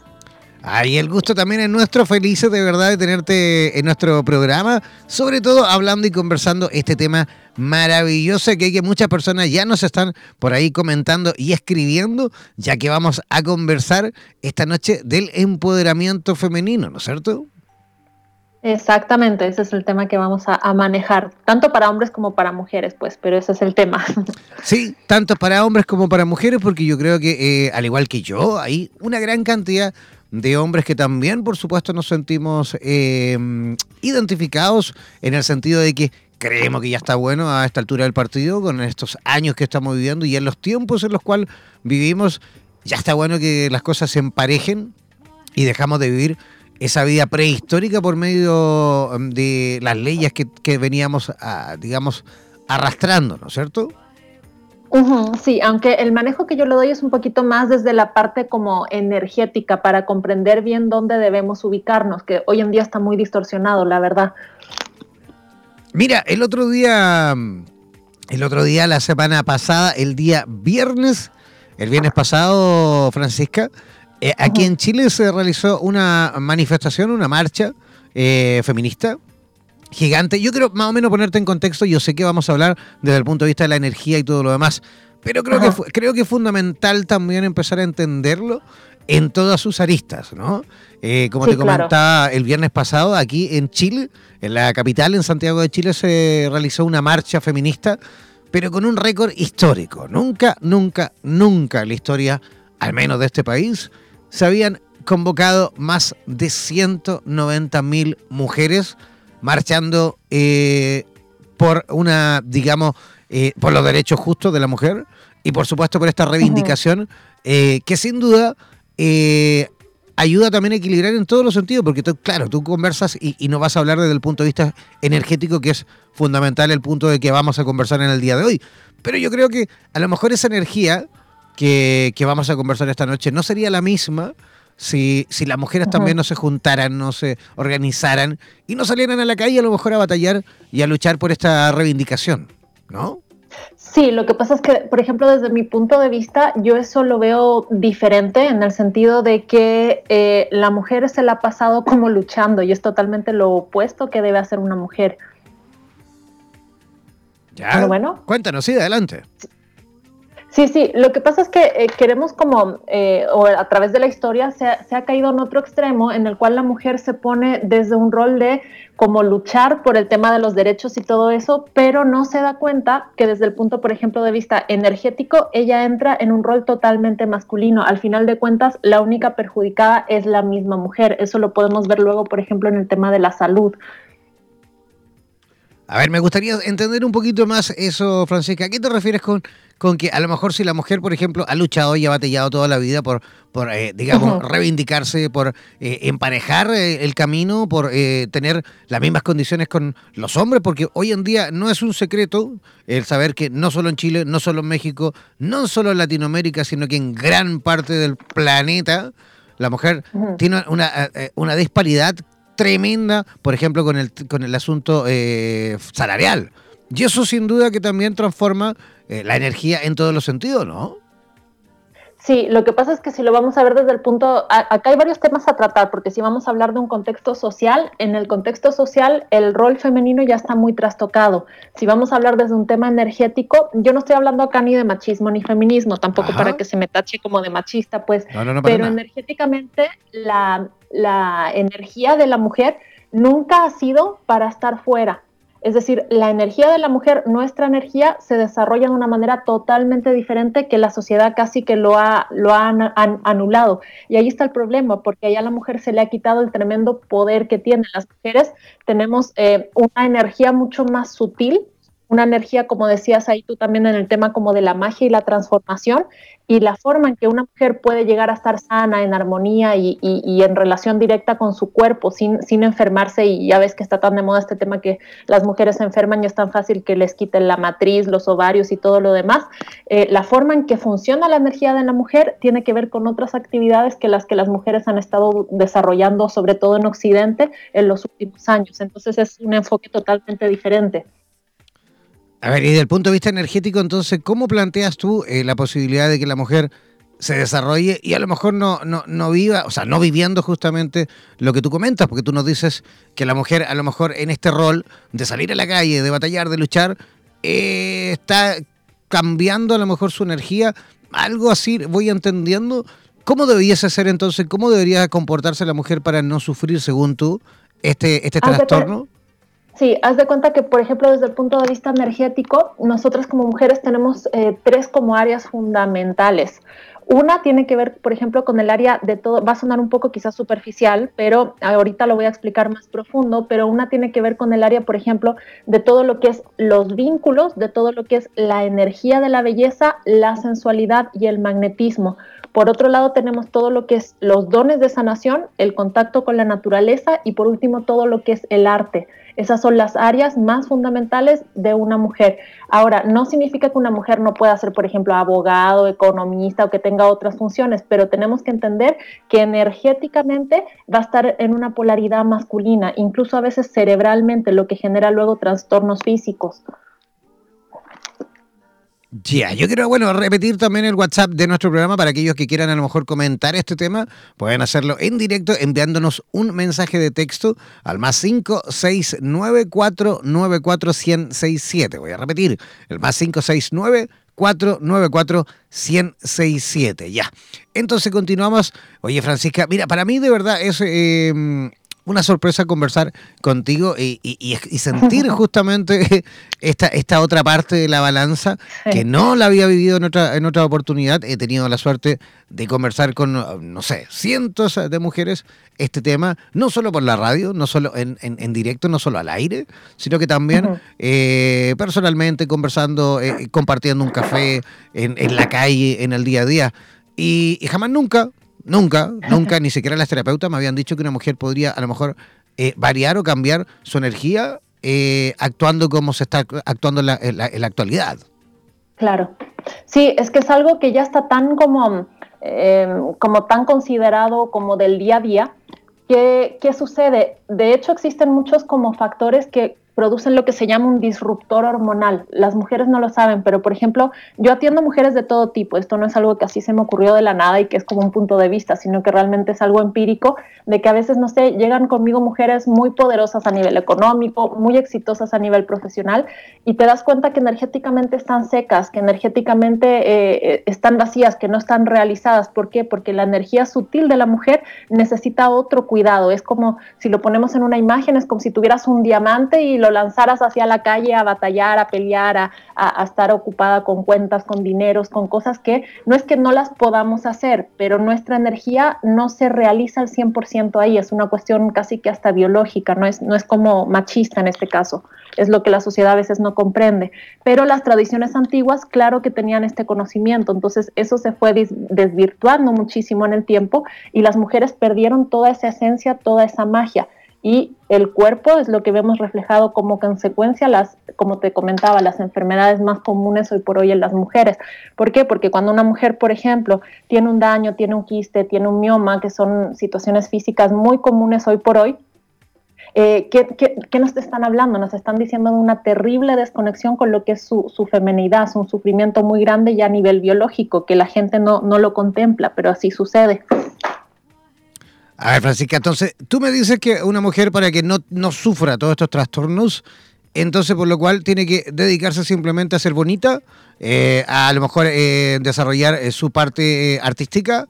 Ay, el gusto también es nuestro, felices de verdad de tenerte en nuestro programa, sobre todo hablando y conversando este tema maravilloso que, que muchas personas ya nos están por ahí comentando y escribiendo, ya que vamos a conversar esta noche del empoderamiento femenino, ¿no es cierto? Exactamente, ese es el tema que vamos a, manejar, tanto para hombres como para mujeres, pues, pero ese es el tema. (laughs) Sí, tanto para hombres como para mujeres, porque yo creo que, eh, al igual que yo, hay una gran cantidad de hombres que también, por supuesto, nos sentimos em, identificados en el sentido de que creemos que ya está bueno a esta altura del partido, con estos años que estamos viviendo y en los tiempos en los cuales vivimos, ya está bueno que las cosas se emparejen y dejamos de vivir esa vida prehistórica por medio em, de las leyes que, que veníamos, a, digamos, arrastrando, ¿no es cierto? sí, aunque el manejo que yo le doy es un poquito más desde la parte como energética para comprender bien dónde debemos ubicarnos, que hoy en día está muy distorsionado, la verdad. Mira, el otro día, el otro día, la semana pasada, el día viernes, el viernes pasado, Francisca, eh, aquí en Chile se realizó una manifestación, una marcha eh, feminista gigante. Yo quiero más o menos ponerte en contexto, yo sé que vamos a hablar desde el punto de vista de la energía y todo lo demás, pero creo, que, creo que es fundamental también empezar a entenderlo en todas sus aristas, ¿no? Eh, como te comentaba el viernes pasado, aquí en Chile, en la capital, en Santiago de Chile, se realizó una marcha feminista, pero con un récord histórico. Nunca, nunca, nunca en la historia, al menos de este país, se habían convocado más de 190 mil mujeres marchando eh, por una, digamos, eh, por los derechos justos de la mujer y por supuesto por esta reivindicación eh, que sin duda ayuda también a equilibrar en todos los sentidos, porque tú, claro, tú conversas y, no vas a hablar desde el punto de vista energético, que es fundamental el punto de que vamos a conversar en el día de hoy. Pero yo creo que a lo mejor esa energía que, que vamos a conversar esta noche no sería la misma si, si las mujeres también no se juntaran, no se organizaran y no salieran a la calle a lo mejor a batallar y a luchar por esta reivindicación, ¿no? Sí, lo que pasa es que, por ejemplo, desde mi punto de vista, yo eso lo veo diferente en el sentido de que eh, la mujer se la ha pasado como luchando y es totalmente lo opuesto que debe hacer una mujer. Ya. bueno. Cuéntanos, sí, adelante. Sí, sí, lo que pasa es que eh, queremos como, eh, o a través de la historia, se ha, caído en otro extremo en el cual la mujer se pone desde un rol de como luchar por el tema de los derechos y todo eso, pero no se da cuenta que desde el punto, por ejemplo, de vista energético, ella entra en un rol totalmente masculino. Al final de cuentas, la única perjudicada es la misma mujer. Eso lo podemos ver luego, por ejemplo, en el tema de la salud. A ver, me gustaría entender un poquito más eso, Francisca. ¿A qué te refieres con, con que a lo mejor si la mujer, por ejemplo, ha luchado y ha batallado toda la vida por, por eh, digamos, reivindicarse, por eh, emparejar eh, el camino, por tener las mismas condiciones con los hombres? Porque hoy en día no es un secreto el saber que no solo en Chile, no solo en México, no solo en Latinoamérica, sino que en gran parte del planeta la mujer tiene una, una disparidad tremenda, por ejemplo, con el, con el asunto eh, salarial. Y eso sin duda que también transforma eh, la energía en todos los sentidos, ¿no? Sí, lo que pasa es que si lo vamos a ver desde el punto, acá hay varios temas a tratar, porque si vamos a hablar de un contexto social, en el contexto social el rol femenino ya está muy trastocado. Si vamos a hablar desde un tema energético, yo no estoy hablando acá ni de machismo ni feminismo, tampoco para que se me tache como de machista, pues, pero energéticamente la, la energía de la mujer nunca ha sido para estar fuera es decir, la energía de la mujer, nuestra energía, se desarrolla de una manera totalmente diferente que la sociedad casi que lo ha, anulado. Y ahí está el problema, porque ahí a la mujer se le ha quitado el tremendo poder que tienen. Las mujeres tenemos eh, una energía mucho más sutil, una energía, como decías ahí tú también en el tema como de la magia y la transformación, y la forma en que una mujer puede llegar a estar sana, en armonía y, en relación directa con su cuerpo, sin, sin, enfermarse, y ya ves que está tan de moda este tema que las mujeres se enferman y es tan fácil que les quiten la matriz, los ovarios y todo lo demás, eh, la forma en que funciona la energía de la mujer tiene que ver con otras actividades que las que las mujeres han estado desarrollando, sobre todo en Occidente, en los últimos años. Entonces es un enfoque totalmente diferente. A ver, y desde el punto de vista energético, entonces, ¿cómo planteas tú eh, la posibilidad de que la mujer se desarrolle y a lo mejor no, no, no viva, o sea, no viviendo justamente lo que tú comentas, porque tú nos dices que la mujer a lo mejor en este rol de salir a la calle, de batallar, de luchar, eh, está cambiando a lo mejor su energía, algo así, voy entendiendo. ¿Cómo debiese ser entonces, cómo debería comportarse la mujer para no sufrir, según tú, este, este trastorno? Sí, haz de cuenta que, por ejemplo, desde el punto de vista energético, nosotras como mujeres tenemos eh, tres como áreas fundamentales. Una tiene que ver, por ejemplo, con el área de todo, va a sonar un poco quizás superficial, pero ahorita lo voy a explicar más profundo, pero una tiene que ver con el área, por ejemplo, de todo lo que es los vínculos, de todo lo que es la energía de la belleza, la sensualidad y el magnetismo. Por otro lado, tenemos todo lo que es los dones de sanación, el contacto con la naturaleza y por último todo lo que es el arte. Esas son las áreas más fundamentales de una mujer. Ahora, no significa que una mujer no pueda ser, por ejemplo, abogado, economista o que tenga otras funciones, pero tenemos que entender que energéticamente va a estar en una polaridad masculina, incluso a veces cerebralmente, lo que genera luego trastornos físicos. Ya, yo quiero, bueno, repetir también el WhatsApp de nuestro programa para aquellos que quieran a lo mejor comentar este tema, pueden hacerlo en directo enviándonos un mensaje de texto al más 569494167. Voy a repetir, el más 569 494 1067. Ya. Entonces continuamos. Oye, Francisca, mira, para mí de verdad es eh, una sorpresa conversar contigo y, sentir (laughs) justamente esta, esta otra parte de la balanza que no la había vivido en otra, en otra oportunidad. He tenido la suerte de conversar con, no sé, cientos de mujeres este tema, no solo por la radio, no solo en, en, directo, no solo al aire, sino que también eh, personalmente conversando, eh, compartiendo un café en, en la calle, en el día a día. y jamás nunca Nunca, (laughs) nunca, ni siquiera las terapeutas me habían dicho que una mujer podría a lo mejor eh, variar o cambiar su energía eh, actuando como se está actuando en la, actualidad. Claro. Sí, es que es algo que ya está tan como, em, como tan considerado como del día a día. ¿Qué, ¿Qué sucede? De hecho, existen muchos como factores que producen lo que se llama un disruptor hormonal. Las mujeres no lo saben, pero por ejemplo, yo atiendo mujeres de todo tipo. Esto no es algo que así se me ocurrió de la nada y que es como un punto de vista, sino que realmente es algo empírico de que a veces, no sé, llegan conmigo mujeres muy poderosas a nivel económico, muy exitosas a nivel profesional y te das cuenta que energéticamente están secas, que energéticamente eh, eh, están vacías, que no están realizadas. ¿Por qué? Porque la energía sutil de la mujer necesita otro cuidado. Es como si lo ponemos en una imagen, es como si tuvieras un diamante y lo lo lanzaras hacia la calle a batallar, a pelear, a, a, estar ocupada con cuentas, con dineros, con cosas que no es que no las podamos hacer, pero nuestra energía no se realiza al 100% ahí, es una cuestión casi que hasta biológica, no es, no es como machista en este caso, es lo que la sociedad a veces no comprende. Pero las tradiciones antiguas, claro que tenían este conocimiento, entonces eso se fue desvirtuando muchísimo en el tiempo y las mujeres perdieron toda esa esencia, toda esa magia y el cuerpo es lo que vemos reflejado como consecuencia las, como te comentaba, las enfermedades más comunes hoy por hoy en las mujeres. ¿Por qué? Porque cuando una mujer, por ejemplo, tiene un daño, tiene un quiste, tiene un mioma, que son situaciones físicas muy comunes hoy por hoy, eh, ¿qué, qué, nos están hablando? Nos están diciendo de una terrible desconexión con lo que es su, su femenidad, un sufrimiento muy grande ya a nivel biológico, que la gente no, no lo contempla, pero así sucede. A ver, Francisca, entonces, tú me dices que una mujer para que no, no sufra todos estos trastornos, entonces por lo cual tiene que dedicarse simplemente a ser bonita, eh, a, lo mejor eh, desarrollar eh, su parte artística,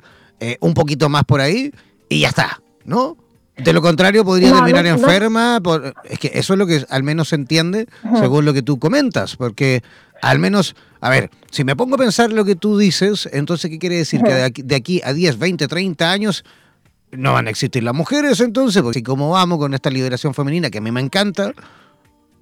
un poquito más por ahí, y ya está, ¿no? De lo contrario, podría terminar enferma. es que eso es lo que al menos se entiende según lo que tú comentas, porque al menos, a ver, si me pongo a pensar lo que tú dices, entonces, ¿qué quiere decir? Que de aquí, de aquí a 10, 20, 30 años no van a existir las mujeres entonces, porque como vamos con esta liberación femenina que a mí me encanta,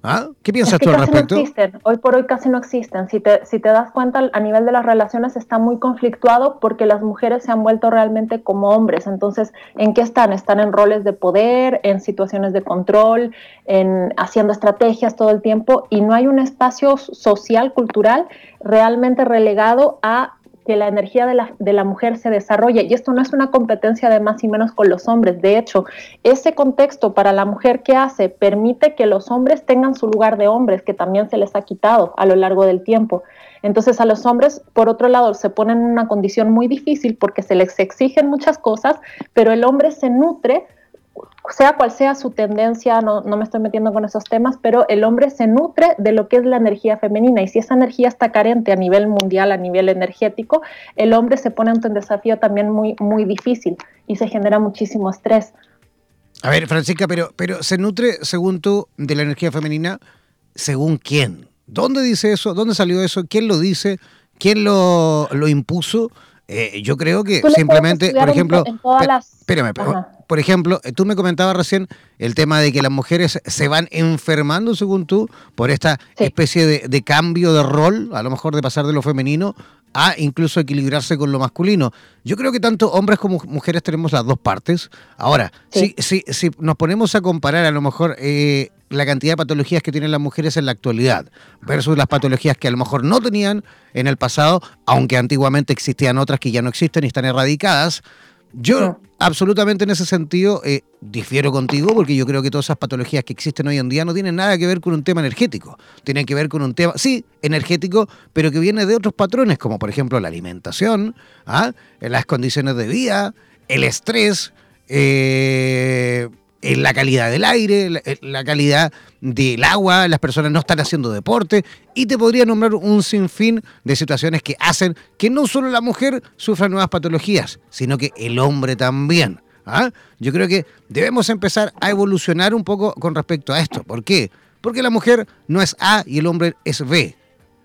¿Ah? ¿Qué piensas tú al respecto? No existen. Hoy por hoy casi no existen. Si te, si te das cuenta, a nivel de las relaciones está muy conflictuado porque las mujeres se han vuelto realmente como hombres. Entonces, ¿en qué están? Están en roles de poder, en situaciones de control, en haciendo estrategias todo el tiempo y no hay un espacio social, cultural realmente relegado a que la energía de la, de la, mujer se desarrolle. Y esto no es una competencia de más y menos con los hombres. De hecho, ese contexto para la mujer que hace permite que los hombres tengan su lugar de hombres, que también se les ha quitado a lo largo del tiempo. Entonces a los hombres, por otro lado, se ponen en una condición muy difícil porque se les exigen muchas cosas, pero el hombre se nutre sea cual sea su tendencia, no, no, me estoy metiendo con esos temas, pero el hombre se nutre de lo que es la energía femenina y si esa energía está carente a nivel mundial, a nivel energético, el hombre se pone ante un desafío también muy, muy difícil y se genera muchísimo estrés. A ver, Francisca, pero, pero se nutre, según tú, de la energía femenina, ¿según quién? ¿Dónde dice eso? ¿Dónde salió eso? ¿Quién lo dice? ¿Quién lo, lo impuso? Eh, yo creo que simplemente, por ejemplo, espérame, por ejemplo, tú me comentabas recién el tema de que las mujeres se van enfermando, según tú, por esta especie de, cambio de rol, a lo mejor de pasar de lo femenino a incluso equilibrarse con lo masculino. Yo creo que tanto hombres como mujeres tenemos las dos partes. Ahora, si, si, si nos ponemos a comparar a lo mejor eh, la cantidad de patologías que tienen las mujeres en la actualidad versus las patologías que a lo mejor no tenían en el pasado, aunque antiguamente existían otras que ya no existen y están erradicadas, yo absolutamente en ese sentido eh, difiero contigo porque yo creo que todas esas patologías que existen hoy en día no tienen nada que ver con un tema energético, tienen que ver con un tema, sí, energético, pero que viene de otros patrones, como por ejemplo la alimentación, ¿ah? las condiciones de vida, el estrés, eh, en la calidad del aire, la, calidad del agua, las personas no están haciendo deporte y te podría nombrar un sinfín de situaciones que hacen que no solo la mujer sufra nuevas patologías, sino que el hombre también. ¿ah? Yo creo que debemos empezar a evolucionar un poco con respecto a esto. ¿Por qué? Porque la mujer no es A y el hombre es B.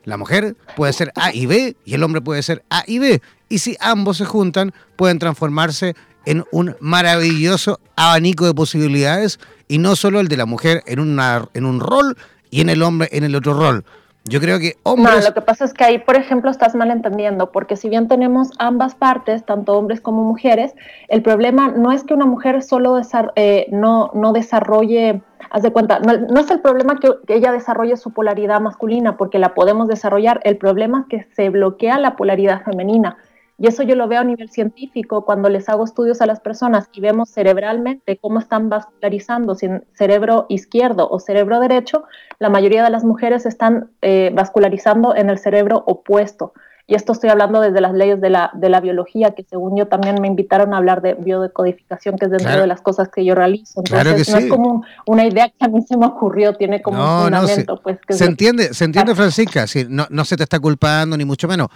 La mujer puede ser A y B y el hombre puede ser A y B. Y si ambos se juntan, pueden transformarse en un maravilloso abanico de posibilidades y no solo el de la mujer en, una, en un rol y en el hombre en el otro rol. Yo creo que hombres... No, lo que pasa es que ahí, por ejemplo, estás malentendiendo, porque si bien tenemos ambas partes, tanto hombres como mujeres, el problema no es que una mujer solo eh, no, no desarrolle, haz de cuenta, no, no es el problema que, que, ella desarrolle su polaridad masculina, porque la podemos desarrollar, el problema es que se bloquea la polaridad femenina. Y eso yo lo veo a nivel científico cuando les hago estudios a las personas y vemos cerebralmente cómo están vascularizando, si en cerebro izquierdo o cerebro derecho, la mayoría de las mujeres están eh, vascularizando en el cerebro opuesto. Y esto estoy hablando desde las leyes de la, de la biología, que según yo también me invitaron a hablar de biodecodificación, que es dentro de las cosas que yo realizo. Entonces, no es como una idea que a mí se me ocurrió, tiene como un fundamento. pues, se, entiende, se entiende, Francisca, no, no se te está culpando, ni mucho menos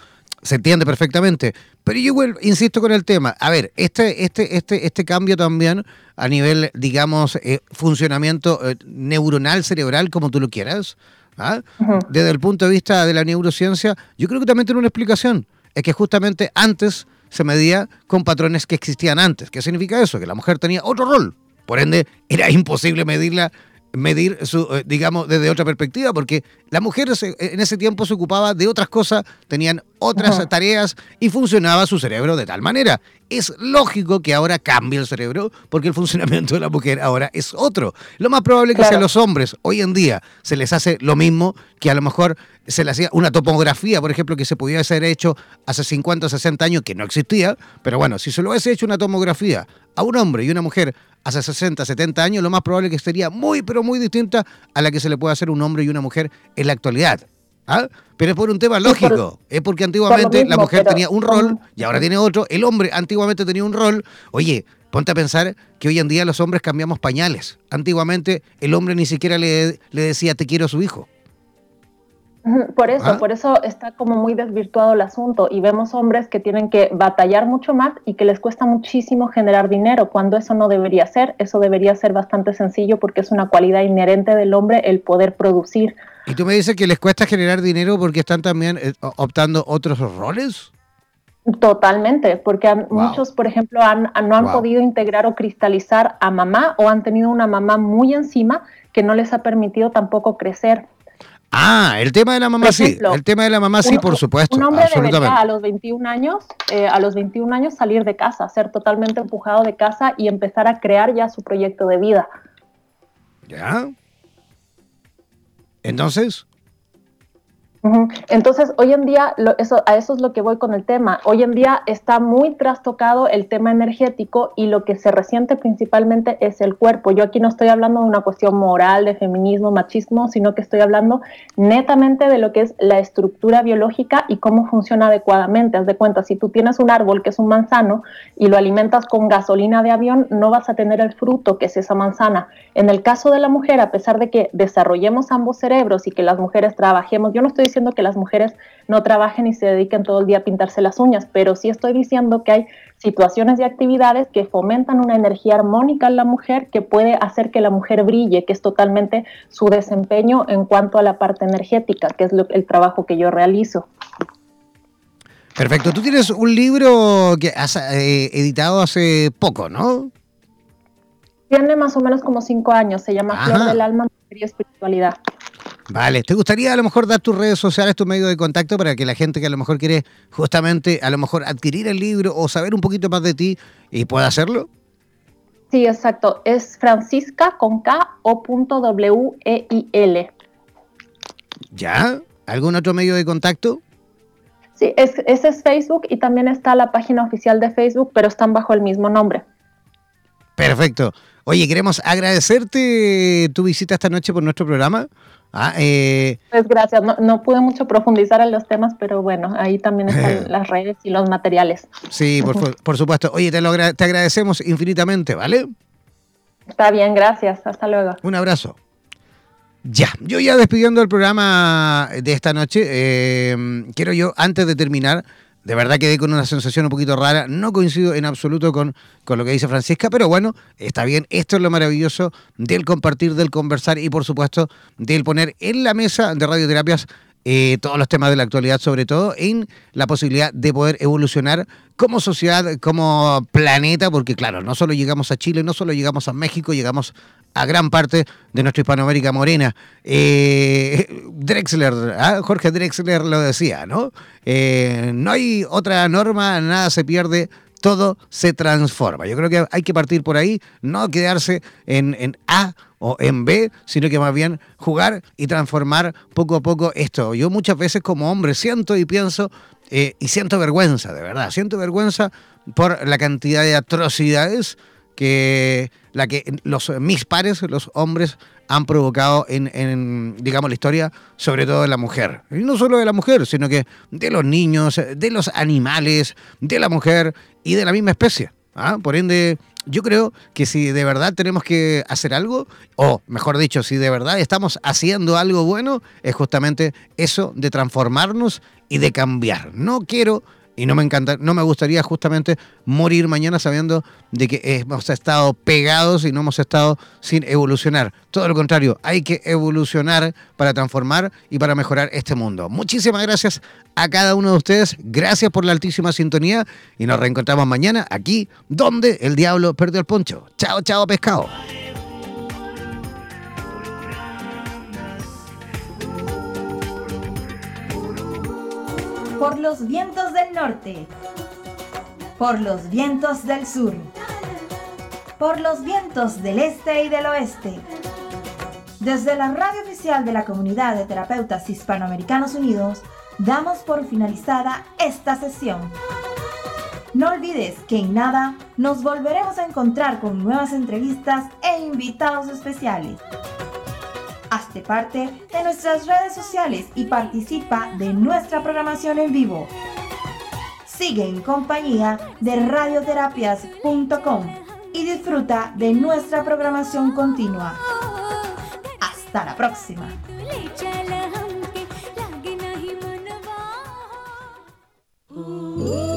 se entiende perfectamente. Pero yo igual insisto con el tema. A ver, este, este, este, este cambio también a nivel, digamos, eh, funcionamiento eh, neuronal, cerebral, como tú lo quieras, ¿ah? desde el punto de vista de la neurociencia, yo creo que también tiene una explicación. Es que justamente antes se medía con patrones que existían antes. ¿Qué significa eso? Que la mujer tenía otro rol. Por ende, era imposible medirla medir su, eh, digamos, desde otra perspectiva, porque la mujer en ese tiempo se ocupaba de otras cosas, tenían otras tareas y funcionaba su cerebro de tal manera. Es lógico que ahora cambie el cerebro porque el funcionamiento de la mujer ahora es otro. Lo más probable es que sea los hombres hoy en día se les hace lo mismo que a lo mejor se le hacía una topografía, por ejemplo, que se podía haber hecho hace 50 o 60 años que no existía, pero bueno, si se lo hubiese hecho una tomografía a un hombre y una mujer hace 60, 70 años, lo más probable es que sería muy, pero muy distinta a la que se le puede hacer un hombre y una mujer en la actualidad. ¿Ah? Pero es por un tema lógico, es porque antiguamente la mujer tenía un rol y ahora tiene otro, el hombre antiguamente tenía un rol, oye, ponte a pensar que hoy en día los hombres cambiamos pañales, antiguamente el hombre ni siquiera le, le decía te quiero a su hijo, por eso, por eso está como muy desvirtuado el asunto y vemos hombres que tienen que batallar mucho más y que les cuesta muchísimo generar dinero, cuando eso no debería ser, eso debería ser bastante sencillo porque es una cualidad inherente del hombre el poder producir. ¿Y tú me dices que les cuesta generar dinero porque están también eh, optando otros roles? Totalmente, porque muchos, por ejemplo, han, no han podido integrar o cristalizar a mamá o han tenido una mamá muy encima que no les ha permitido tampoco crecer Ah, el tema de la mamá sí, el tema de la mamá sí, por supuesto. Un hombre debería a los 21 años, eh, a los 21 años salir de casa, ser totalmente empujado de casa y empezar a crear ya su proyecto de vida. ¿Ya? Entonces, entonces, hoy en día, eso, a eso es lo que voy con el tema. Hoy en día está muy trastocado el tema energético y lo que se resiente principalmente es el cuerpo. Yo aquí no estoy hablando de una cuestión moral, de feminismo, machismo, sino que estoy hablando netamente de lo que es la estructura biológica y cómo funciona adecuadamente. Haz de cuenta, si tú tienes un árbol que es un manzano y lo alimentas con gasolina de avión, no vas a tener el fruto que es esa manzana. En el caso de la mujer, a pesar de que desarrollemos ambos cerebros y que las mujeres trabajemos, yo no estoy que las mujeres no trabajen y se dediquen todo el día a pintarse las uñas, pero sí estoy diciendo que hay situaciones y actividades que fomentan una energía armónica en la mujer que puede hacer que la mujer brille, que es totalmente su desempeño en cuanto a la parte energética, que es el trabajo que yo realizo. Perfecto. Tú tienes un libro que has eh, editado hace poco, ¿no? Tiene más o menos como cinco años. Se llama Flor del Alma, y Espiritualidad. Vale, ¿te gustaría a lo mejor dar tus redes sociales, tu medio de contacto para que la gente que a lo mejor quiere justamente a lo mejor adquirir el libro o saber un poquito más de ti y pueda hacerlo? Sí, exacto. Es Francisca con K o punto W E I L. ¿Ya? ¿Algún otro medio de contacto? Sí, ese es Facebook y también está la página oficial de Facebook, pero están bajo el mismo nombre. Perfecto. Oye, queremos agradecerte tu visita esta noche por nuestro programa. Ah, eh, pues gracias, no, pude mucho profundizar en los temas, pero bueno, ahí también están las redes y los materiales. Sí, por, supuesto. Oye, te, lo, te agradecemos infinitamente, ¿vale? Está bien, gracias. Hasta luego. Un abrazo. Ya, yo ya despidiendo el programa de esta noche, eh, quiero yo, antes de terminar, de verdad quedé con una sensación un poquito rara. No coincido en absoluto con, con, lo que dice Francisca, pero bueno, está bien. Esto es lo maravilloso del compartir, del conversar y por supuesto del poner en la mesa de radioterapias eh, todos los temas de la actualidad, sobre todo en la posibilidad de poder evolucionar como sociedad, como planeta, porque claro, no solo llegamos a Chile, no solo llegamos a México, llegamos a gran parte de nuestra Hispanoamérica morena. Eh, (laughs) Drexler, ¿ah? Jorge Drexler lo decía, ¿no? Eh, no hay otra norma, nada se pierde, todo se transforma. Yo creo que hay que partir por ahí, no quedarse en, en A o en B, sino que más bien jugar y transformar poco a poco esto. Yo muchas veces como hombre siento y pienso eh, y siento vergüenza, de verdad, siento vergüenza por la cantidad de atrocidades que la que los mis pares, los hombres, han provocado en, digamos, la historia, sobre todo de la mujer. Y no solo de la mujer, sino que de los niños, de los animales, de la mujer y de la misma especie. ¿ah? Por ende, yo creo que si de verdad tenemos que hacer algo, o mejor dicho, si de verdad estamos haciendo algo bueno, es justamente eso de transformarnos y de cambiar. No quiero y no me encanta, no me gustaría justamente morir mañana sabiendo de que hemos estado pegados y no hemos estado sin evolucionar. Todo lo contrario, hay que evolucionar para transformar y para mejorar este mundo. Muchísimas gracias a cada uno de ustedes. Gracias por la altísima sintonía y nos reencontramos mañana aquí donde el diablo perdió el poncho. Chao, chao, pescado. Por los vientos del norte, por los vientos del sur, por los vientos del este y del oeste. Desde la radio oficial de la Comunidad de Terapeutas Hispanoamericanos Unidos, damos por finalizada esta sesión. No olvides que en nada nos volveremos a encontrar con nuevas entrevistas e invitados especiales. Hazte parte de nuestras redes sociales y participa de nuestra programación en vivo. Sigue en compañía de radioterapias.com y disfruta de nuestra programación continua. Hasta la próxima. Ooh.